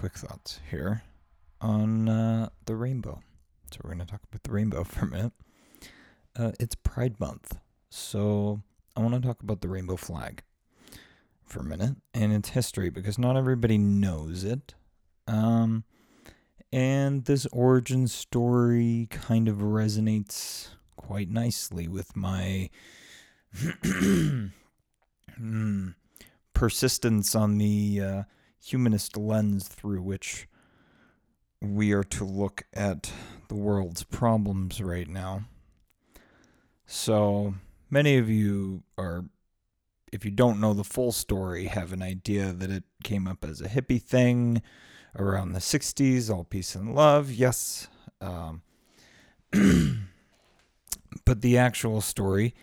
quick thoughts here on uh, the rainbow. So we're going to talk about the rainbow for a minute. Uh, it's Pride Month, so I want to talk about the rainbow flag for a minute and its history because not everybody knows it. Um, and this origin story kind of resonates quite nicely with my hmm, persistence on the uh, humanist lens through which we are to look at the world's problems right now. So many of you are, if you don't know the full story, have an idea that it came up as a hippie thing around the 60s, all peace and love. Yes. Um, but the actual story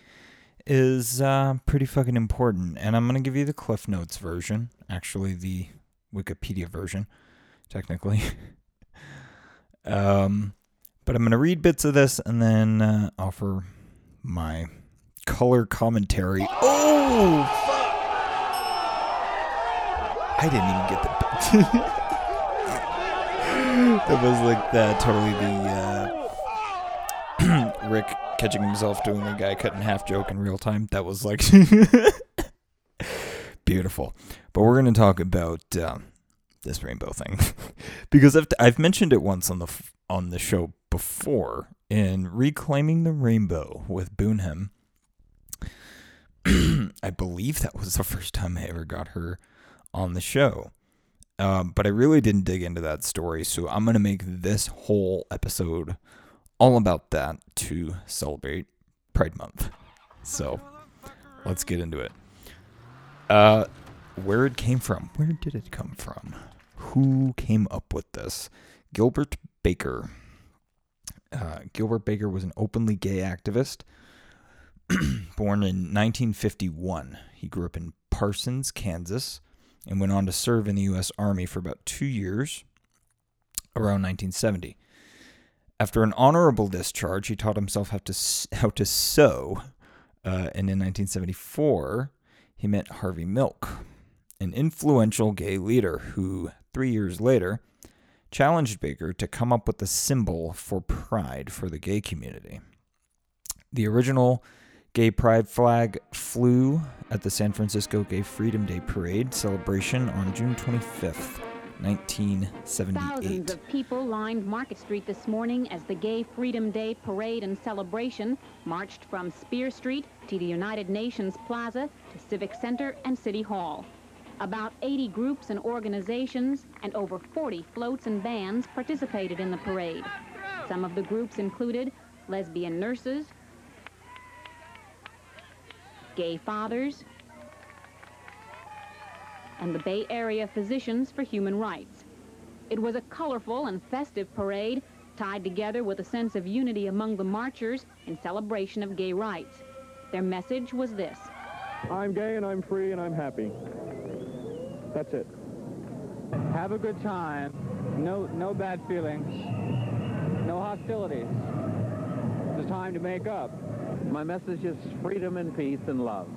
is uh, pretty fucking important. And I'm going to give you the Cliff Notes version, actually, the Wikipedia version, technically. um, but I'm going to read bits of this and then uh, offer my color commentary. Oh, fuck! I didn't even get the. that was like the, totally the uh, Rick catching himself doing the guy cut in half joke in real time. That was like beautiful. But we're going to talk about um, this rainbow thing because I've I've mentioned it once on the on the show before in reclaiming the rainbow with Boonham. I believe that was the first time I ever got her on the show. Um, but I really didn't dig into that story, so I'm going to make this whole episode all about that to celebrate Pride Month. So let's get into it. Uh, where it came from? Where did it come from? Who came up with this? Gilbert Baker. Uh, Gilbert Baker was an openly gay activist. Born in 1951, he grew up in Parsons, Kansas, and went on to serve in the U.S. Army for about two years around 1970. After an honorable discharge, he taught himself how to how to sew, uh, and in 1974, he meant Harvey Milk, an influential gay leader who, three years later, challenged Baker to come up with a symbol for pride for the gay community. The original gay pride flag flew at the San Francisco Gay Freedom Day parade celebration on June 25th. 1978. Thousands of people lined Market Street this morning as the Gay Freedom Day parade and celebration marched from Spear Street to the United Nations Plaza to Civic Center and City Hall. About 80 groups and organizations and over 40 floats and bands participated in the parade. Some of the groups included lesbian nurses, gay fathers, and the Bay Area Physicians for Human Rights. It was a colorful and festive parade tied together with a sense of unity among the marchers in celebration of gay rights. Their message was this. I'm gay and I'm free and I'm happy. That's it. Have a good time. No, no bad feelings. No hostilities. It's the time to make up. My message is freedom and peace and love.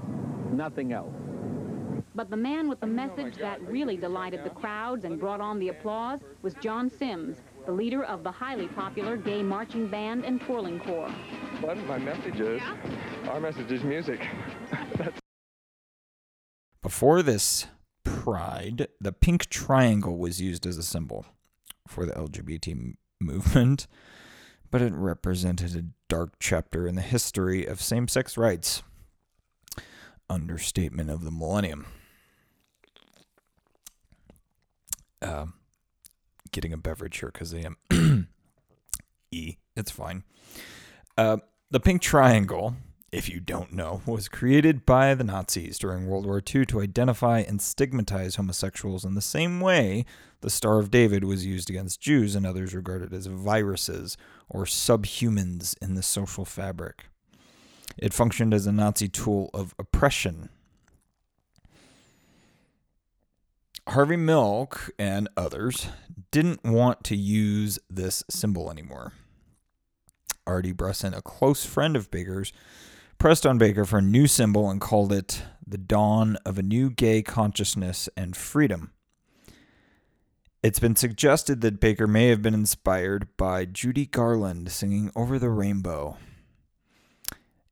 Nothing else. But the man with the message that really delighted the crowds and brought on the applause was John Sims, the leader of the highly popular gay marching band and twirling corps. Well, my message is, our message is music. Before this pride, the pink triangle was used as a symbol for the LGBT movement, but it represented a dark chapter in the history of same sex rights. Understatement of the millennium. Uh, getting a beverage here because I am E. It's fine. Uh, the pink triangle, if you don't know, was created by the Nazis during World War II to identify and stigmatize homosexuals in the same way the Star of David was used against Jews and others regarded as viruses or subhumans in the social fabric. It functioned as a Nazi tool of oppression Harvey Milk and others didn't want to use this symbol anymore. Artie Bressan, a close friend of Baker's, pressed on Baker for a new symbol and called it the dawn of a new gay consciousness and freedom. It's been suggested that Baker may have been inspired by Judy Garland singing Over the Rainbow.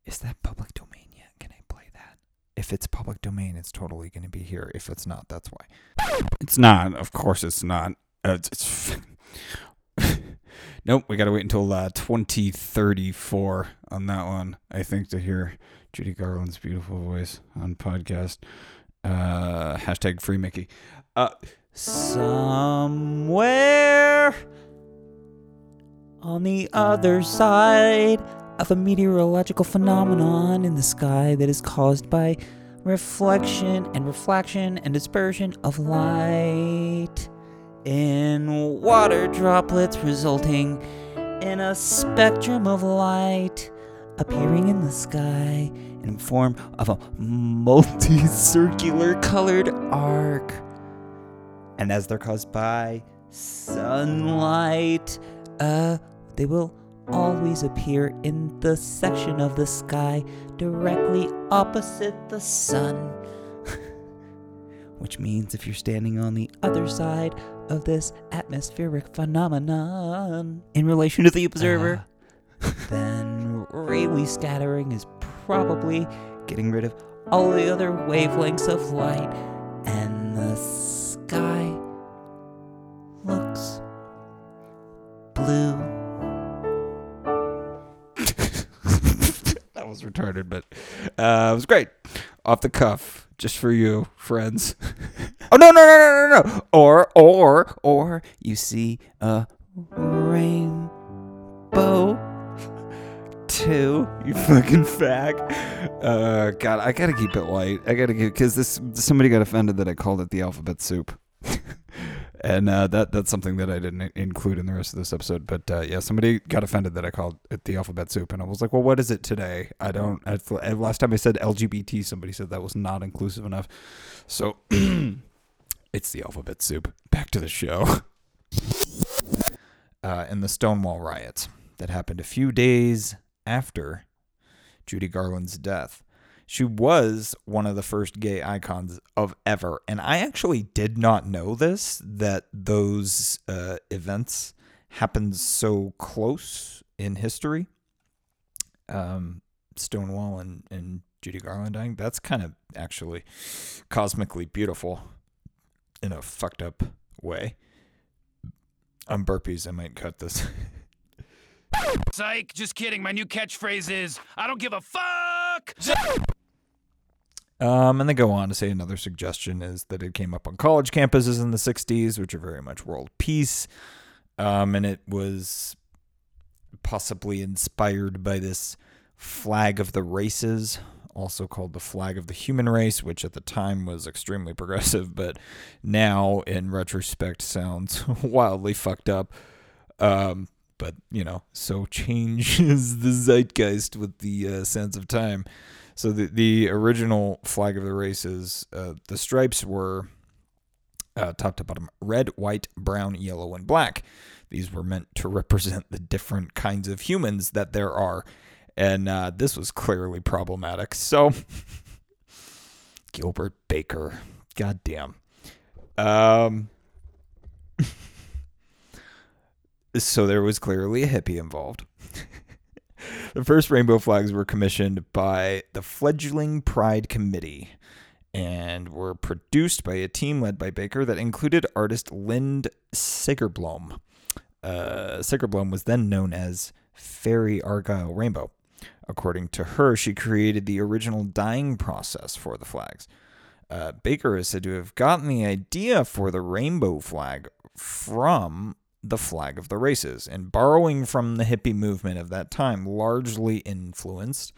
Is that public domain yet? Can I play that? If it's public domain, it's totally going to be here. If it's not, that's why. It's not. Of course, it's not. Uh, it's, nope. We got to wait until uh, 2034 on that one. I think to hear Judy Garland's beautiful voice on podcast. Uh, hashtag free Mickey. Uh, somewhere on the other side of a meteorological phenomenon in the sky that is caused by reflection and reflection and dispersion of light in water droplets resulting in a spectrum of light appearing in the sky in form of a multi-circular colored arc. And as they're caused by sunlight uh they will always appear in the section of the sky directly opposite the sun. Which means if you're standing on the other side of this atmospheric phenomenon in relation to the observer, uh, then Rayleigh scattering is probably getting rid of all the other wavelengths of light, and the sky looks blue. Retarded, but uh, it was great. Off the cuff, just for you, friends. oh no no no no no no! Or or or you see a rainbow too. You fucking fag. Uh, God, I gotta keep it light. I gotta keep because this somebody got offended that I called it the alphabet soup and uh, that that's something that I didn't include in the rest of this episode. But uh, yeah, somebody got offended that I called it the alphabet soup, and I was like, "Well, what is it today?" I don't. I, last time I said LGBT, somebody said that was not inclusive enough. So it's the alphabet soup. Back to the show. Uh, in the Stonewall riots that happened a few days after Judy Garland's death. She was one of the first gay icons of ever. And I actually did not know this that those uh, events happened so close in history. Um, Stonewall and, and Judy Garland dying. That's kind of actually cosmically beautiful in a fucked up way. On burpees, I might cut this. Psych, just kidding. My new catchphrase is I don't give a fuck. Um, and they go on to say another suggestion is that it came up on college campuses in the 60s, which are very much world peace. Um, and it was possibly inspired by this flag of the races, also called the flag of the human race, which at the time was extremely progressive, but now in retrospect sounds wildly fucked up. Um, but, you know, so changes the zeitgeist with the uh, sense of time. So the the original flag of the races, uh, the stripes were uh, top to bottom red, white, brown, yellow, and black. These were meant to represent the different kinds of humans that there are, and uh, this was clearly problematic. So Gilbert Baker, goddamn. Um. so there was clearly a hippie involved. the first rainbow flags were commissioned by the Fledgling Pride Committee and were produced by a team led by Baker that included artist Lynn Segerblom. Uh, Segerblom was then known as Fairy Argyle Rainbow. According to her, she created the original dyeing process for the flags. Uh, Baker is said to have gotten the idea for the rainbow flag from the flag of the races and borrowing from the hippie movement of that time, largely influenced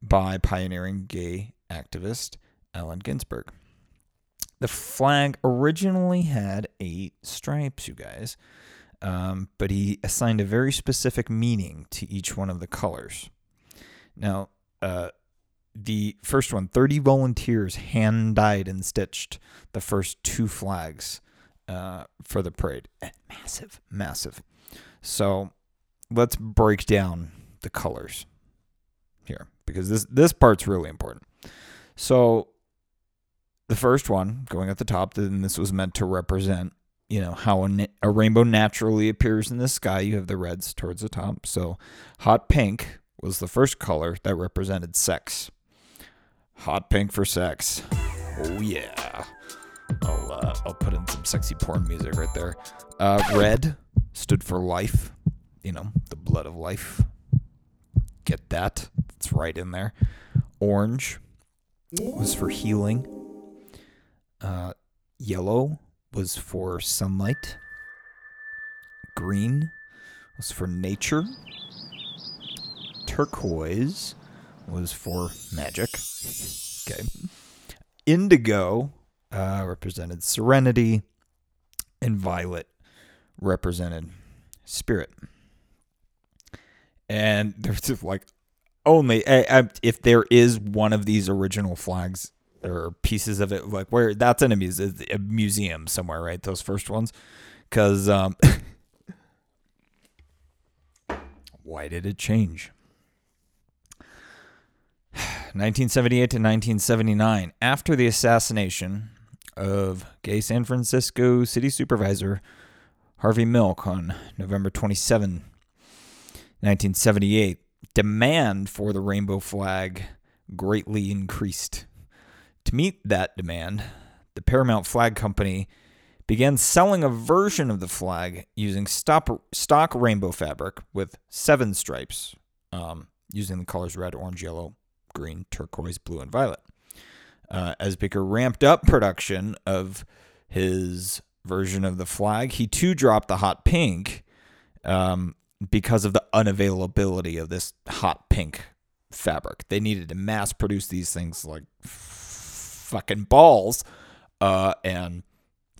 by pioneering gay activist Allen Ginsberg. The flag originally had eight stripes, you guys, um, but he assigned a very specific meaning to each one of the colors. Now, uh, the first one, 30 volunteers hand dyed and stitched the first two flags uh, for the parade. Eh, massive, massive. So let's break down the colors. here because this this part's really important. So the first one going at the top, then this was meant to represent, you know, how a, a rainbow naturally appears in the sky. You have the reds towards the top. So hot pink was the first color that represented sex. Hot pink for sex. Oh yeah. I'll uh, I'll put in some sexy porn music right there. Uh, red stood for life. You know, the blood of life. Get that? It's right in there. Orange was for healing. Uh, yellow was for sunlight. Green was for nature. Turquoise was for magic. Okay. Indigo uh, represented serenity, and violet represented spirit. And there's just like only I, I, if there is one of these original flags or pieces of it, like where that's in a, muse, a museum somewhere, right? Those first ones, because um, why did it change? 1978 to 1979, after the assassination of gay San Francisco city supervisor Harvey Milk on November 27, 1978, demand for the rainbow flag greatly increased. To meet that demand, the Paramount Flag Company began selling a version of the flag using stop, stock rainbow fabric with seven stripes, um, using the colors red, orange, yellow, green, turquoise, blue, and violet. Uh, as Baker ramped up production of his version of the flag, he too dropped the hot pink um, because of the unavailability of this hot pink fabric. They needed to mass produce these things like fucking balls, uh, and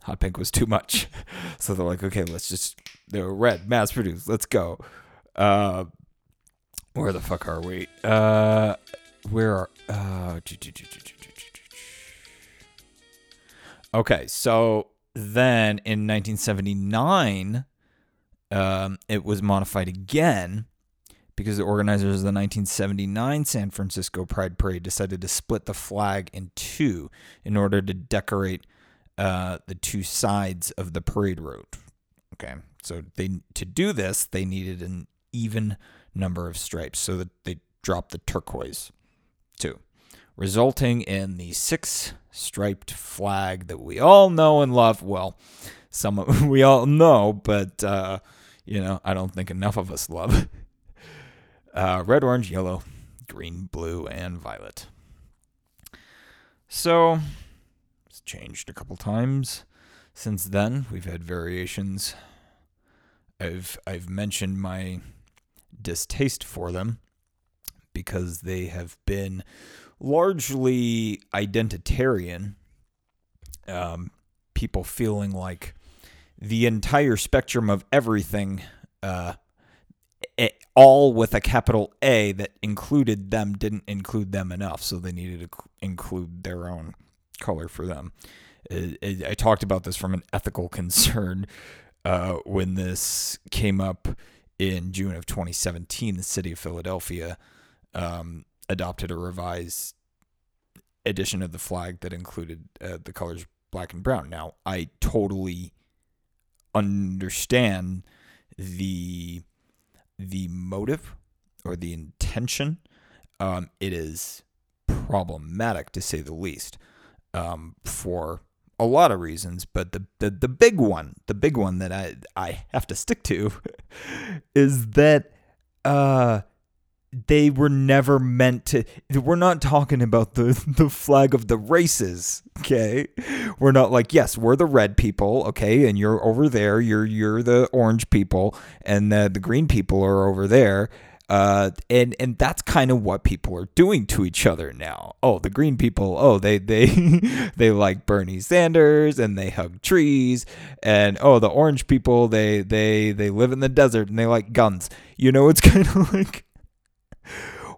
hot pink was too much. so they're like, okay, let's just they were red, mass produce, let's go. Uh, where the fuck are we? Uh, where are? Uh, okay, so then in 1979, um, it was modified again because the organizers of the 1979 San Francisco Pride Parade decided to split the flag in two in order to decorate uh, the two sides of the parade route. Okay, so they to do this they needed an even number of stripes, so that they dropped the turquoise too, resulting in the six striped flag that we all know and love. Well, some of, we all know, but uh, you know I don't think enough of us love. Uh, red, orange, yellow, green, blue, and violet. So it's changed a couple times since then. We've had variations. I've I've mentioned my distaste for them because they have been largely identitarian. Um, people feeling like the entire spectrum of everything, uh, it, all with a capital A that included them didn't include them enough, so they needed to include their own color for them. It, it, I talked about this from an ethical concern uh, when this came up in June of 2017. The city of Philadelphia um, adopted a revised edition of the flag that included uh, the colors black and brown. Now, I totally understand the the motive or the intention. Um, it is problematic to say the least um, for a lot of reasons, but the, the the big one, the big one that I I have to stick to, is that uh, they were never meant to we're not talking about the the flag of the races okay we're not like yes we're the red people okay and you're over there you're you're the orange people and the, the green people are over there uh, and and that's kind of what people are doing to each other now. Oh, the green people. Oh, they they they like Bernie Sanders and they hug trees. And oh, the orange people. They they they live in the desert and they like guns. You know, it's kind of like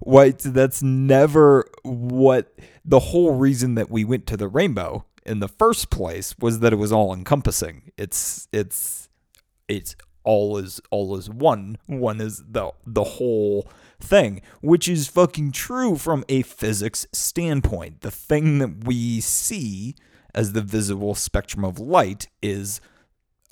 what that's never what the whole reason that we went to the rainbow in the first place was that it was all encompassing. It's it's it's all is all is one. One is the the whole thing, which is fucking true from a physics standpoint. The thing that we see as the visible spectrum of light is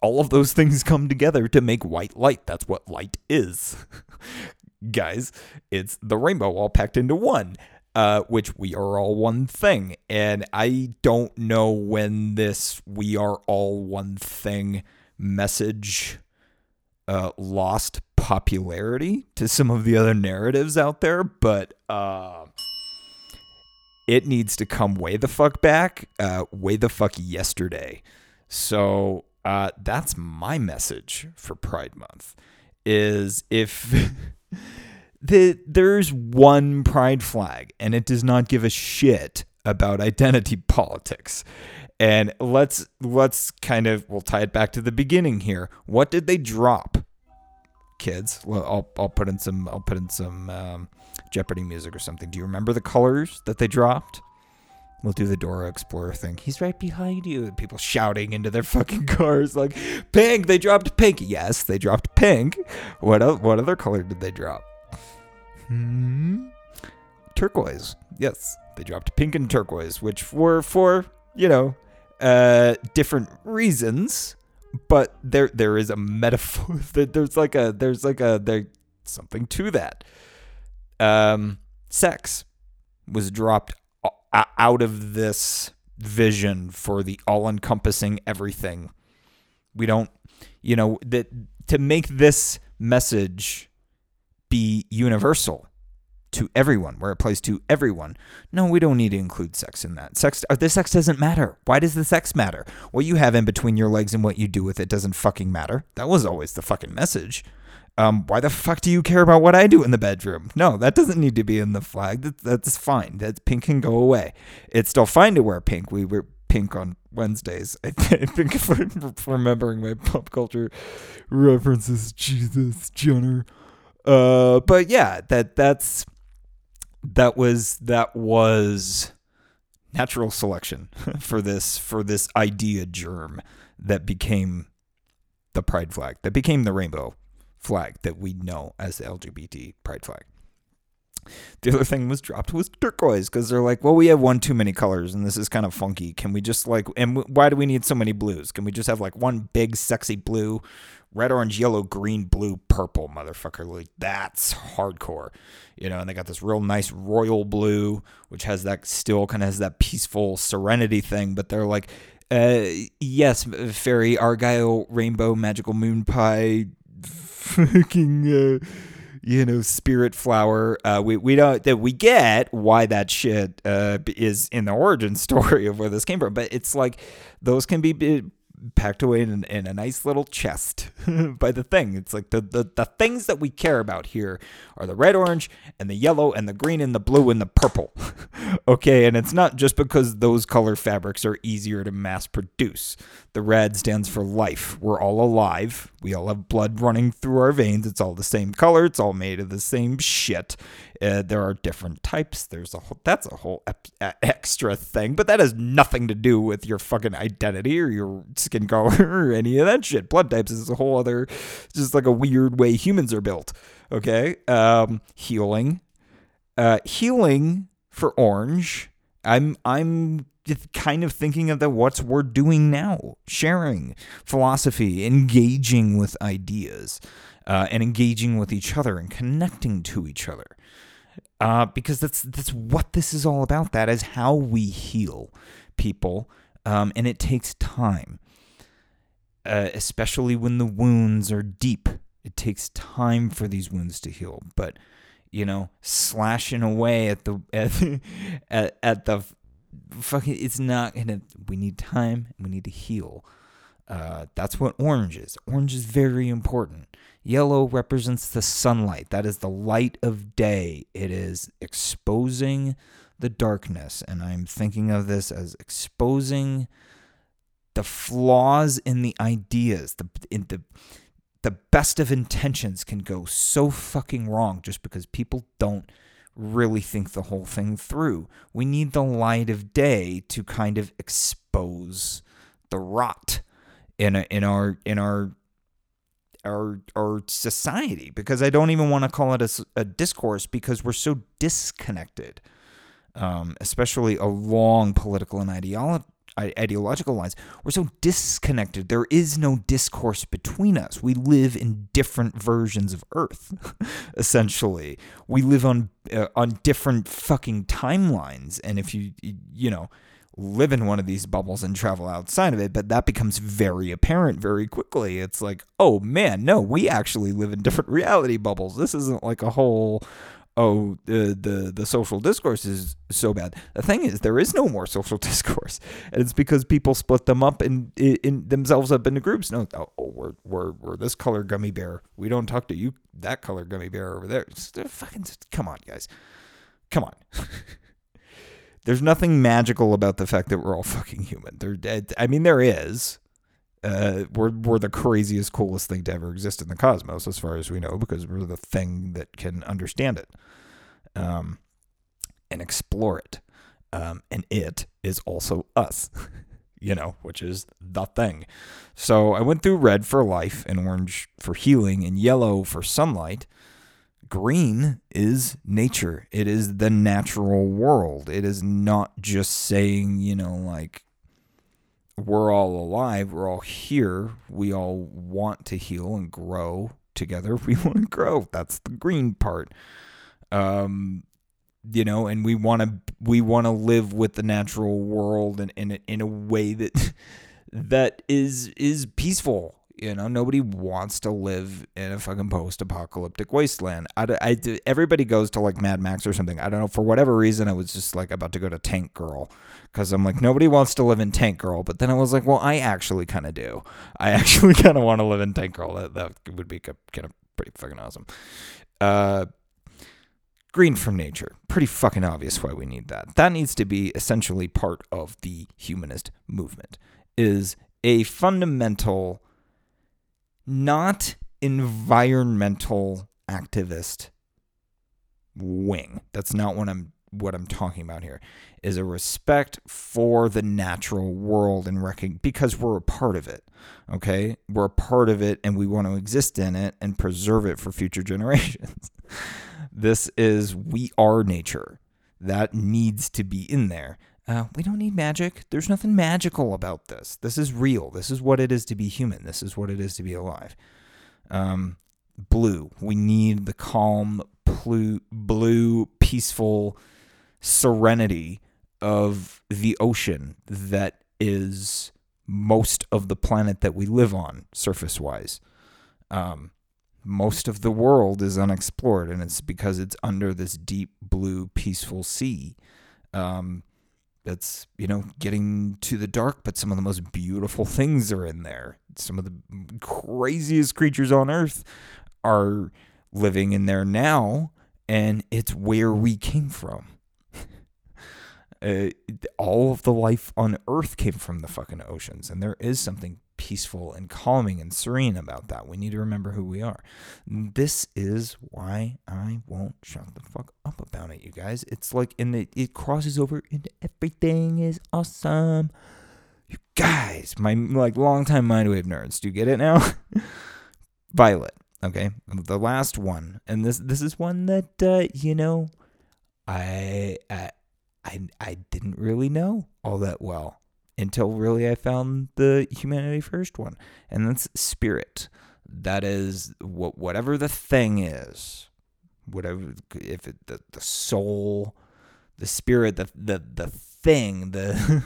all of those things come together to make white light. That's what light is. Guys, it's the rainbow all packed into one. Uh, which we are all one thing. And I don't know when this we are all one thing message uh, lost popularity to some of the other narratives out there, but uh, it needs to come way the fuck back, uh, way the fuck yesterday. So uh, that's my message for Pride Month: is if the there's one pride flag and it does not give a shit about identity politics. And let's let's kind of we'll tie it back to the beginning here. What did they drop? Kids, well, I'll I'll put in some I'll put in some um, Jeopardy music or something. Do you remember the colors that they dropped? We'll do the Dora Explorer thing. He's right behind you. People shouting into their fucking cars like, "Pink! They dropped pink!" Yes, they dropped pink. What o- what other color did they drop? Hmm. Turquoise. Yes, they dropped pink and turquoise, which were for you know, uh, different reasons. But there there is a metaphor. There's like a there's like a there something to that. Um, sex was dropped out of this vision for the all-encompassing everything. We don't, you know, that to make this message be universal to everyone, where it applies to everyone. No, we don't need to include sex in that. Sex, uh, the sex doesn't matter. Why does the sex matter? What you have in between your legs and what you do with it doesn't fucking matter. That was always the fucking message. Um, why the fuck do you care about what I do in the bedroom? No, that doesn't need to be in the flag. That, that's fine. That pink can go away. It's still fine to wear pink. We wear pink on Wednesdays. I, I think if I'm remembering my pop culture references, Jesus Jenner. Uh, but yeah, that that's that was that was natural selection for this for this idea germ that became the pride flag that became the rainbow flag that we know as the LGBT pride flag. The other thing was dropped was turquoise because they're like, well, we have one too many colors and this is kind of funky. Can we just like, and why do we need so many blues? Can we just have like one big sexy blue, red, orange, yellow, green, blue, purple, motherfucker? Like that's hardcore, you know. And they got this real nice royal blue, which has that still kind of has that peaceful serenity thing. But they're like, uh, yes, fairy, argyle, rainbow, magical moon pie, fucking. Uh, you know, spirit flower. Uh, we we don't that we get why that shit uh, is in the origin story of where this came from, but it's like those can be. be packed away in, in a nice little chest by the thing. It's like the, the the things that we care about here are the red, orange, and the yellow, and the green, and the blue, and the purple. okay, and it's not just because those color fabrics are easier to mass produce. The red stands for life. We're all alive. We all have blood running through our veins. It's all the same color. It's all made of the same shit. Uh, there are different types. There's a whole, that's a whole ep- extra thing, but that has nothing to do with your fucking identity or your skin color or any of that shit. Blood types is a whole other, just like a weird way humans are built. Okay, um, healing, uh, healing for orange. I'm I'm kind of thinking of the what's we're doing now, sharing philosophy, engaging with ideas, uh, and engaging with each other and connecting to each other uh, because that's that's what this is all about. That is how we heal people, um, and it takes time, uh, especially when the wounds are deep. It takes time for these wounds to heal. But you know, slashing away at the at, at, at the fucking, it's not gonna. We need time. We need to heal. Uh, that's what orange is. Orange is very important. Yellow represents the sunlight. That is the light of day. It is exposing the darkness. And I'm thinking of this as exposing the flaws in the ideas. The, in the, the best of intentions can go so fucking wrong just because people don't really think the whole thing through. We need the light of day to kind of expose the rot in a, in our in our our our society because I don't even want to call it a discourse because we're so disconnected, um, especially along political and ideolo- ideological lines. We're so disconnected. There is no discourse between us. We live in different versions of Earth, essentially. We live on uh, on different fucking timelines, and if you you know live in one of these bubbles and travel outside of it, but that becomes very apparent very quickly. It's like, oh man, no, we actually live in different reality bubbles. This isn't like a whole oh the the the social discourse is so bad. The thing is there is no more social discourse. And it's because people split them up in, in, in themselves up into groups. No, oh, oh, we're we're we're this color gummy bear. We don't talk to you that color gummy bear over there. Fucking come on, guys. Come on. there's nothing magical about the fact that we're all fucking human. There, I mean, there is. Uh, we're we're the craziest, coolest thing to ever exist in the cosmos, as far as we know, because we're the thing that can understand it, um, and explore it. Um, and it is also us, you know, which is the thing. So I went through red for life, and orange for healing, and yellow for sunlight green is nature. It is the natural world. It is not just saying, you know, like we're all alive, we're all here, we all want to heal and grow together. We want to grow. That's the green part. Um you know, and we want to we want to live with the natural world and in, in, in a way that that is is peaceful you know, nobody wants to live in a fucking post-apocalyptic wasteland. I, I, everybody goes to like Mad Max or something. I don't know for whatever reason. I was just like about to go to Tank Girl because I'm like nobody wants to live in Tank Girl. But then I was like, well, I actually kind of do. I actually kind of want to live in Tank Girl. That that would be kind of pretty fucking awesome. Uh, green from nature. Pretty fucking obvious why we need that. That needs to be essentially part of the humanist movement. Is a fundamental not environmental activist wing. That's not what I'm what I'm talking about here. Is a respect for the natural world and because we're a part of it. Okay? We're a part of it and we want to exist in it and preserve it for future generations. this is we are nature. That needs to be in there. Uh, we don't need magic. There's nothing magical about this. This is real. This is what it is to be human. This is what it is to be alive. Um, blue. We need the calm, plu- blue, peaceful serenity of the ocean that is most of the planet that we live on, surface wise. Um, most of the world is unexplored, and it's because it's under this deep blue, peaceful sea. Um, that's you know getting to the dark but some of the most beautiful things are in there. Some of the craziest creatures on earth are living in there now and it's where we came from. Uh, all of the life on earth came from the fucking oceans and there is something peaceful and calming and serene about that. We need to remember who we are. This is why I won't shut the fuck up about it, you guys. It's like in the it crosses over into everything is awesome. You guys, my like longtime mindwave nerds, do you get it now? Violet, okay, the last one, and this this is one that uh, you know, I I I I didn't really know all that well until really I found the humanity first one, and that's spirit. That is what whatever the thing is, whatever if it the, the soul, the spirit, the the the thing, the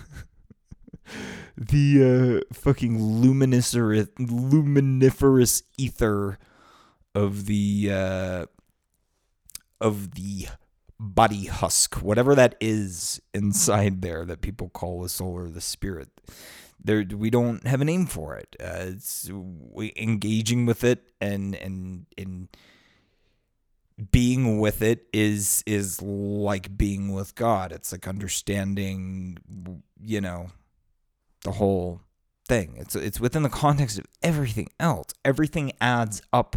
the uh, fucking luminous or luminiferous ether of the uh, of the body husk, whatever that is inside there that people call the soul or the spirit. There, we don't have a name for it. Uh, it's we engaging with it and and and being with it is is like being with God. It's like understanding, you know, the whole thing. It's it's within the context of everything else. Everything adds up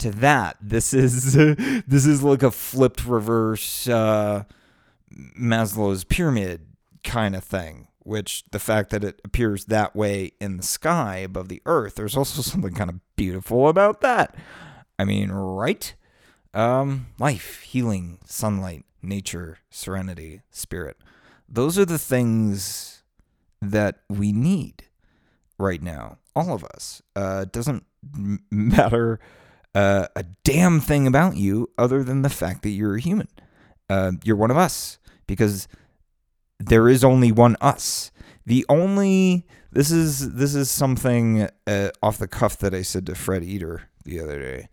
to that. This is this is like a flipped reverse uh, Maslow's pyramid kind of thing, which the fact that it appears that way in the sky above the earth, there's also something kind of beautiful about that. I mean, right? Um, life, healing, sunlight, nature, serenity, spirit. Those are the things that we need right now. All of us. Uh, it doesn't matter uh, a damn thing about you other than the fact that you're a human. Uh, you're one of us because there is only one us. The only this is this is something uh, off the cuff that I said to Fred Eater the other day.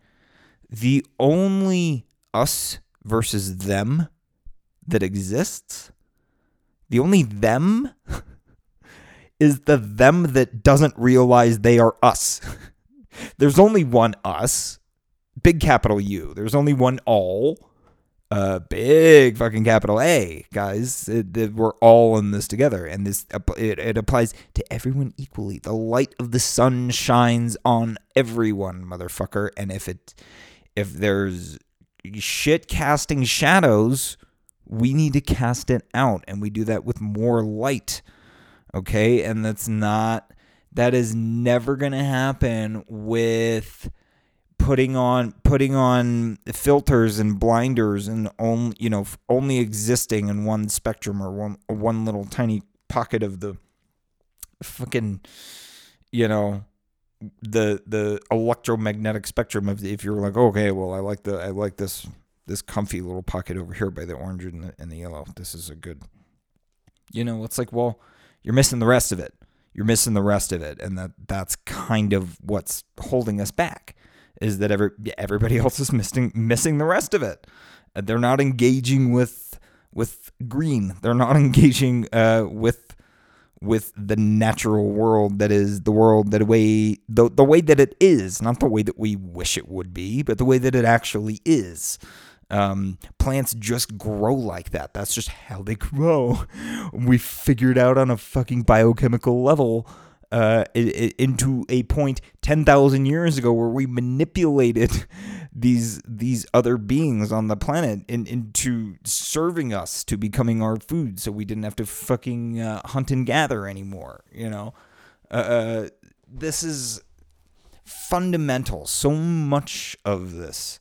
The only us versus them that exists, the only them is the them that doesn't realize they are us. There's only one us, big capital U. There's only one all, uh, big fucking capital A, guys. It, it- we're all in this together, and this it, it applies to everyone equally. The light of the sun shines on everyone, motherfucker. And if it, if there's shit casting shadows, we need to cast it out, and we do that with more light. Okay, and that's not. That is never gonna happen with putting on putting on filters and blinders and only you know only existing in one spectrum or one one little tiny pocket of the fucking you know the the electromagnetic spectrum of if you're like okay well I like the I like this this comfy little pocket over here by the orange and the, and the yellow. This is a good you know it's like well you're missing the rest of it. You're missing the rest of it. And that that's kind of what's holding us back is that every everybody else is missing missing the rest of it. Uh, They're not engaging with with green. They're not engaging uh, with with the natural world that is the world that way the the way that it is, not the way that we wish it would be, but the way that it actually is. Um, plants just grow like that. That's just how they grow. We figured out on a fucking biochemical level uh, into a point 10,000 years ago where we manipulated these these other beings on the planet in, into serving us to becoming our food so we didn't have to fucking uh, hunt and gather anymore you know? Uh, this is fundamental. So much of this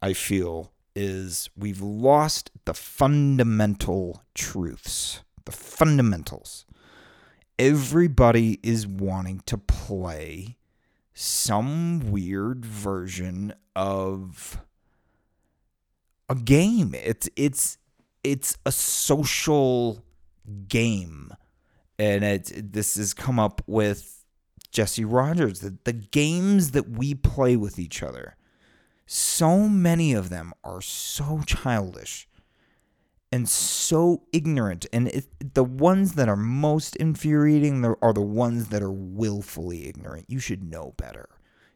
i feel is we've lost the fundamental truths the fundamentals everybody is wanting to play some weird version of a game. It's it's it's a social game, and it's this has come up with Jesse Rogers. The, the games that we play with each other, so many of them are so childish and so ignorant. And it, the ones that are most infuriating are- the ones that are willfully ignorant. You should know better.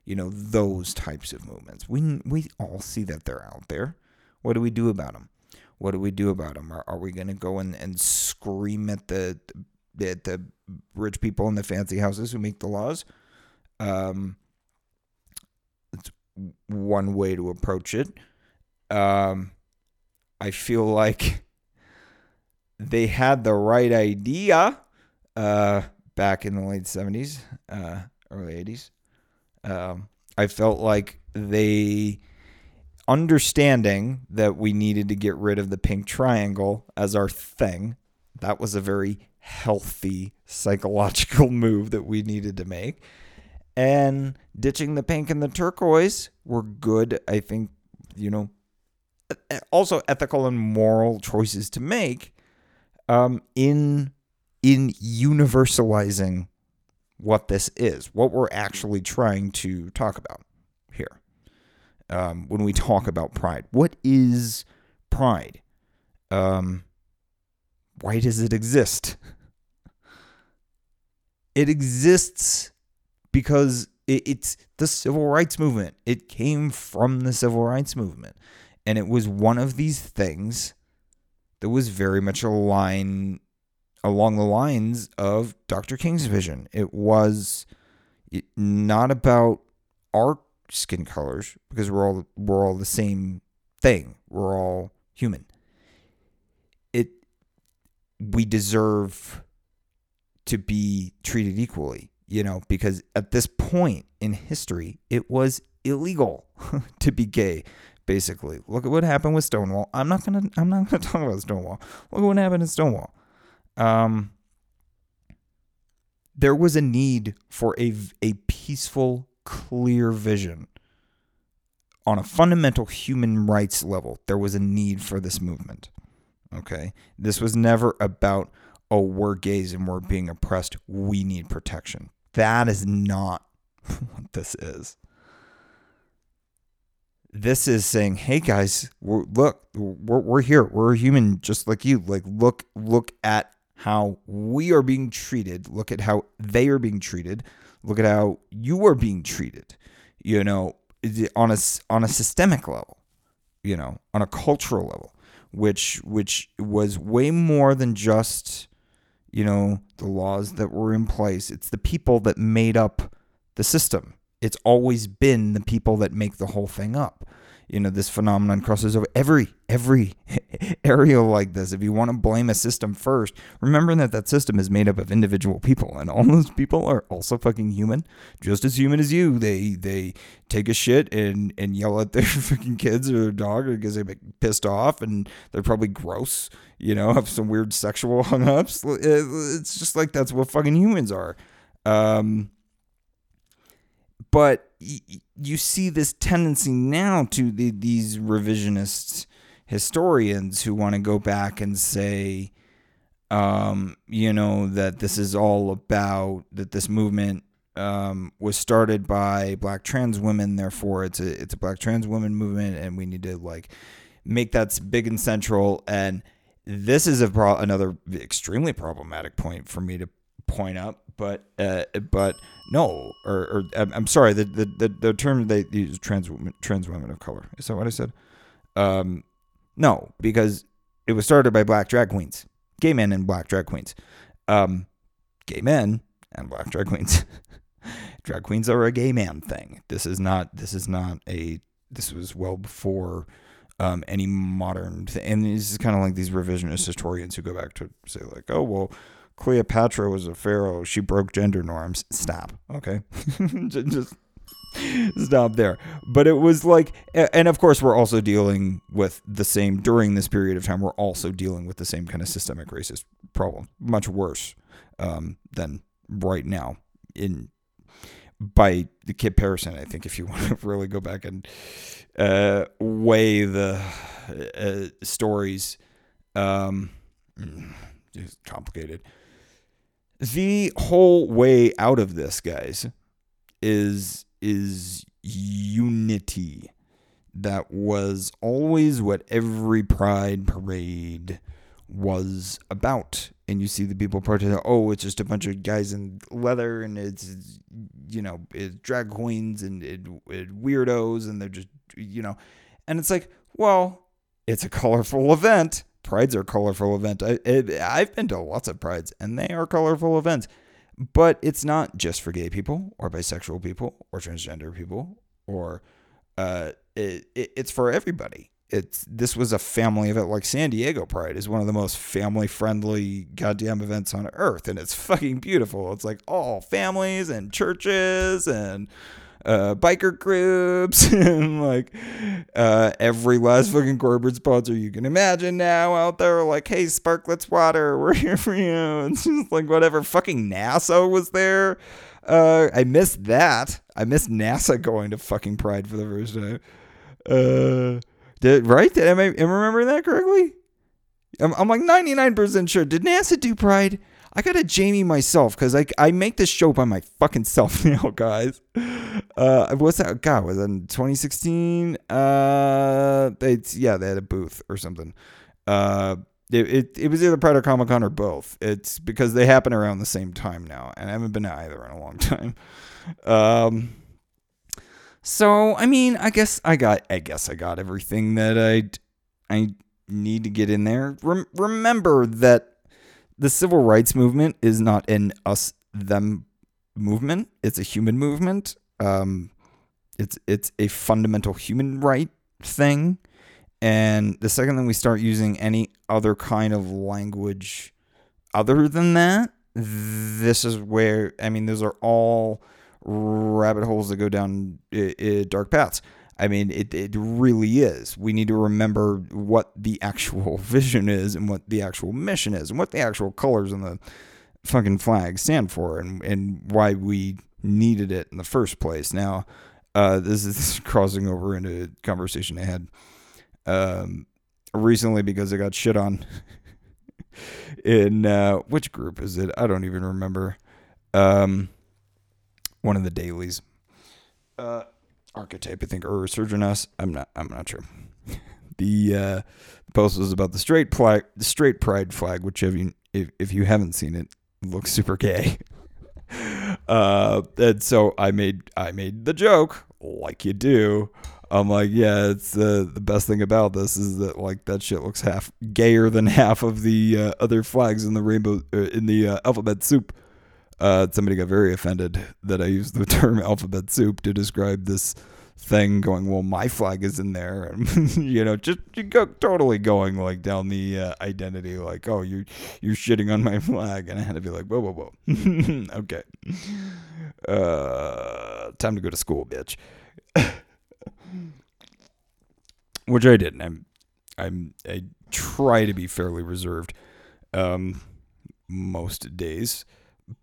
You know those types of movements. We we all see that they're out there. What do we do about them? What do we do about them? Are, are we going to go and, and scream at the at the rich people in the fancy houses who make the laws? Um, it's one way to approach it. Um, I feel like they had the right idea uh, back in the late 70s, uh, early 80s. Um, I felt like they, understanding that we needed to get rid of the pink triangle as our thing, that was a very healthy psychological move that we needed to make. And ditching the pink and the turquoise were good, I think, you know, also ethical and moral choices to make um, in in universalizing what this is, what we're actually trying to talk about here. Um, when we talk about pride, what is pride? Um, why does it exist? It exists because it, it's the civil rights movement. It came from the civil rights movement. And it was one of these things that was very much a line along the lines of Dr. King's vision. It was not about our skin colors because we're all we're all the same thing. We're all human. It we deserve to be treated equally, you know, because at this point in history, it was illegal to be gay. Basically, look at what happened with Stonewall. I'm not gonna. I'm not gonna talk about Stonewall. Look at what happened in Stonewall. Um, there was a need for a a peaceful, clear vision on a fundamental human rights level. There was a need for this movement. Okay, this was never about oh we're gays and we're being oppressed. We need protection. That is not what this is this is saying, "Hey guys, we're, look, we're, we're here. We're human, just like you. Like, look, look at how we are being treated. Look at how they are being treated. Look at how you are being treated. You know, on a on a systemic level. You know, on a cultural level, which which was way more than just, you know, the laws that were in place. It's the people that made up the system it's always been the people that make the whole thing up. You know, this phenomenon crosses over every every area like this. If you want to blame a system first, remember that that system is made up of individual people, and all those people are also fucking human, just as human as you. They they take a shit and and yell at their fucking kids or their dog because they get pissed off, and they're probably gross. You know, have some weird sexual hung-ups. It's just like that's what fucking humans are. Um, but you see this tendency now to the, these revisionist historians who want to go back and say, um, you know, that this is all about that this movement um, was started by black trans women, therefore it's a it's a black trans women movement, and we need to like make that big and central. And this is a pro- another extremely problematic point for me to point up, but uh, but no, or, or I'm sorry, the, the, the, the term they use trans women, trans women of color. Is that what I said? Um, no, because it was started by black drag queens, gay men and black drag queens, um, gay men and black drag queens. drag queens are a gay man thing. This is not. This is not a. This was well before um, any modern. Th- and is kind of like these revisionist historians who go back to say like, oh well Cleopatra was a pharaoh. She broke gender norms. Stop. Okay. just stop there. But it was like, and of course, we're also dealing with the same, during this period of time, we're also dealing with the same kind of systemic racist problem, much worse um, than right now in by the comparison. I think if you want to really go back and uh, weigh the uh, stories, um, it's complicated the whole way out of this, guys, is is unity. That was always what every pride parade was about. And you see the people protesting, oh, it's just a bunch of guys in leather and it's, you know, it's drag queens and it, it weirdos and they're just, you know, and it's like, well, it's a colorful event. Prides are colorful event. I, I've been to lots of prides, and they are colorful events. But it's not just for gay people or bisexual people or transgender people or uh, it, it, it's for everybody. It's this was a family event. Like San Diego Pride is one of the most family friendly goddamn events on earth, and it's fucking beautiful. It's like all families and churches and uh, biker groups and like uh, every last fucking corporate sponsor you can imagine now out there. Like, hey, Sparklets Water, we're here for you. It's just like whatever. Fucking NASA was there. Uh, I missed that. I missed NASA going to fucking Pride for the first time. Uh, did right? Did am I, am I remembering that correctly? I'm, I'm like 99% sure. Did NASA do Pride? I gotta Jamie myself because I, I make this show by my fucking self now, guys. Uh, what's that? God, was in 2016? Uh, it's yeah, they had a booth or something. Uh, it, it, it was either Pride or Comic Con or both. It's because they happen around the same time now, and I haven't been to either in a long time. Um, so I mean, I guess I got I guess I got everything that I I need to get in there. Rem- remember that the civil rights movement is not an us them movement. It's a human movement. Um, it's it's a fundamental human right thing. And the second that we start using any other kind of language other than that, this is where I mean, those are all rabbit holes that go down i i dark paths. I mean, it, it really is. We need to remember what the actual vision is and what the actual mission is and what the actual colors on the fucking flag stand for and, and why we needed it in the first place. Now, uh, this is crossing over into a conversation I had um, recently because I got shit on in uh, which group is it? I don't even remember. Um, one of the dailies. Uh, archetype, I think, or Surgeon Us. I'm not. I'm not sure. the uh, post was about the straight flag, the straight pride flag, which if you if, if you haven't seen it, looks super gay. Uh, and so I made I made the joke like you do. I'm like, yeah, it's uh, the best thing about this is that like that shit looks half gayer than half of the uh, other flags in the rainbow uh, in the uh, alphabet soup. Uh, somebody got very offended that I used the term alphabet soup to describe this thing. Going, well, my flag is in there, and you know, just you go totally going like down the uh, identity, like, oh, you you're shitting on my flag, and I had to be like, whoa, whoa, whoa, okay, uh, time to go to school, bitch. Which I didn't. I'm, I'm, I try to be fairly reserved, um, most days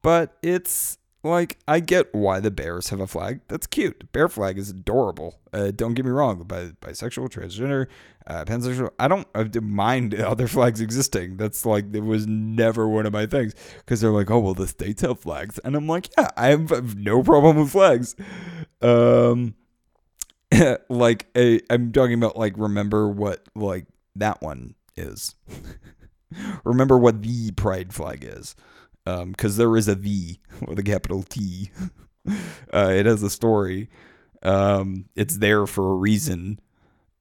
but it's like I get why the Bears have a flag. That's cute. Bear flag is adorable. Uh, don't get me wrong. Bi- bisexual, transgender, uh, pansexual. I don't uh, mind other flags existing. That's like it was never one of my things because they're like, oh well, the states have flags, and I'm like, yeah, I have no problem with flags. Um, like i I'm talking about like remember what like that one is. remember what the pride flag is because um, there is a V with a capital T. uh, it has a story. Um, it's there for a reason,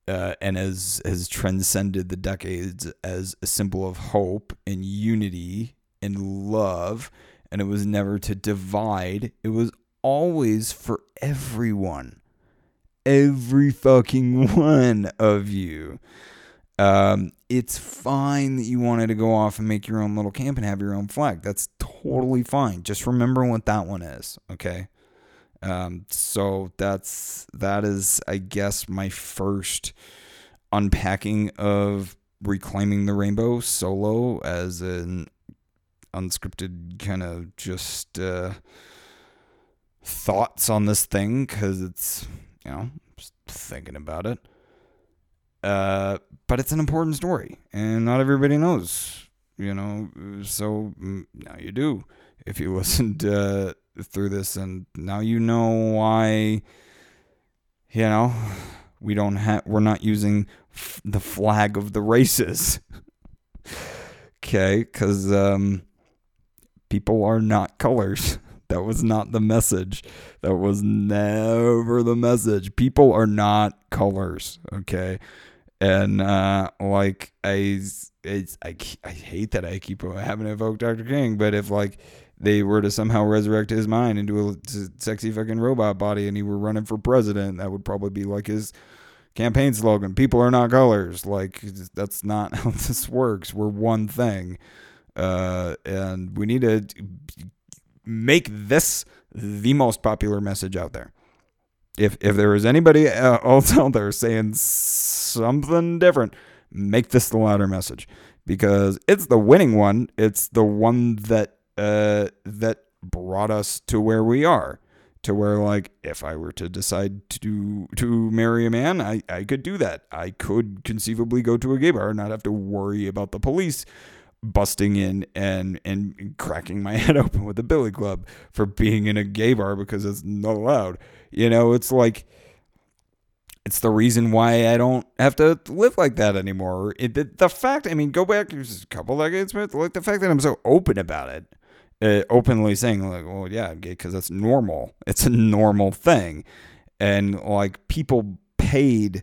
uh, and has has transcended the decades as a symbol of hope and unity and love. And it was never to divide. It was always for everyone, every fucking one of you. Um, it's fine that you wanted to go off and make your own little camp and have your own flag. That's totally fine. Just remember what that one is, okay? Um, so that's that is, I guess, my first unpacking of reclaiming the rainbow solo as an unscripted kind of just uh, thoughts on this thing because it's you know just thinking about it. Uh, but it's an important story, and not everybody knows, you know. So mm, now you do if you listened uh, through this, and now you know why. You know, we don't have, we're not using f- the flag of the races. okay, because um, people are not colors. That was not the message. That was never the message. People are not colors. Okay and uh, like I, it's, I, I hate that I keep having to evoke Dr. King, but if like they were to somehow resurrect his mind into a sexy fucking robot body and he were running for president, that would probably be like his campaign slogan. People are not colors. Like that's not how this works. We're one thing, uh, and we need to make this the most popular message out there if if there is anybody else out there saying something different, make this the louder message because it's the winning one. It's the one that uh, that brought us to where we are. To where like if I were to decide to to marry a man, I, I could do that. I could conceivably go to a gay bar and not have to worry about the police busting in and and cracking my head open with a billy club for being in a gay bar because it's not allowed. You know, it's like it's the reason why I don't have to live like that anymore. It, the, the fact, I mean, go back a couple decades, but like the fact that I'm so open about it, uh, openly saying like, well, yeah, I'm gay because that's normal. It's a normal thing, and like people paid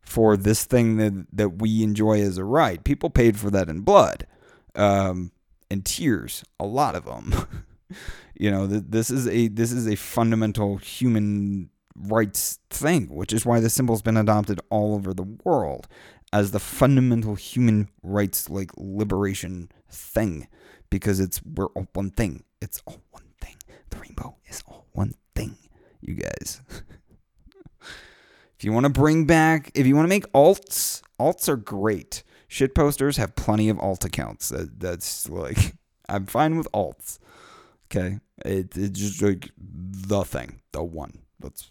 for this thing that that we enjoy as a right. People paid for that in blood um, and tears, a lot of them. you know, th- this is a this is a fundamental human rights thing, which is why the symbol's been adopted all over the world as the fundamental human rights like liberation thing because it's we're all one thing. It's all one thing. The rainbow is all one thing, you guys. if you want to bring back, if you want to make alts, alts are great. Shit posters have plenty of alt accounts. That, that's like I'm fine with alts. Okay, it, it's just like the thing, the one. That's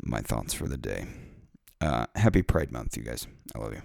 my thoughts for the day. Uh, happy Pride Month, you guys. I love you.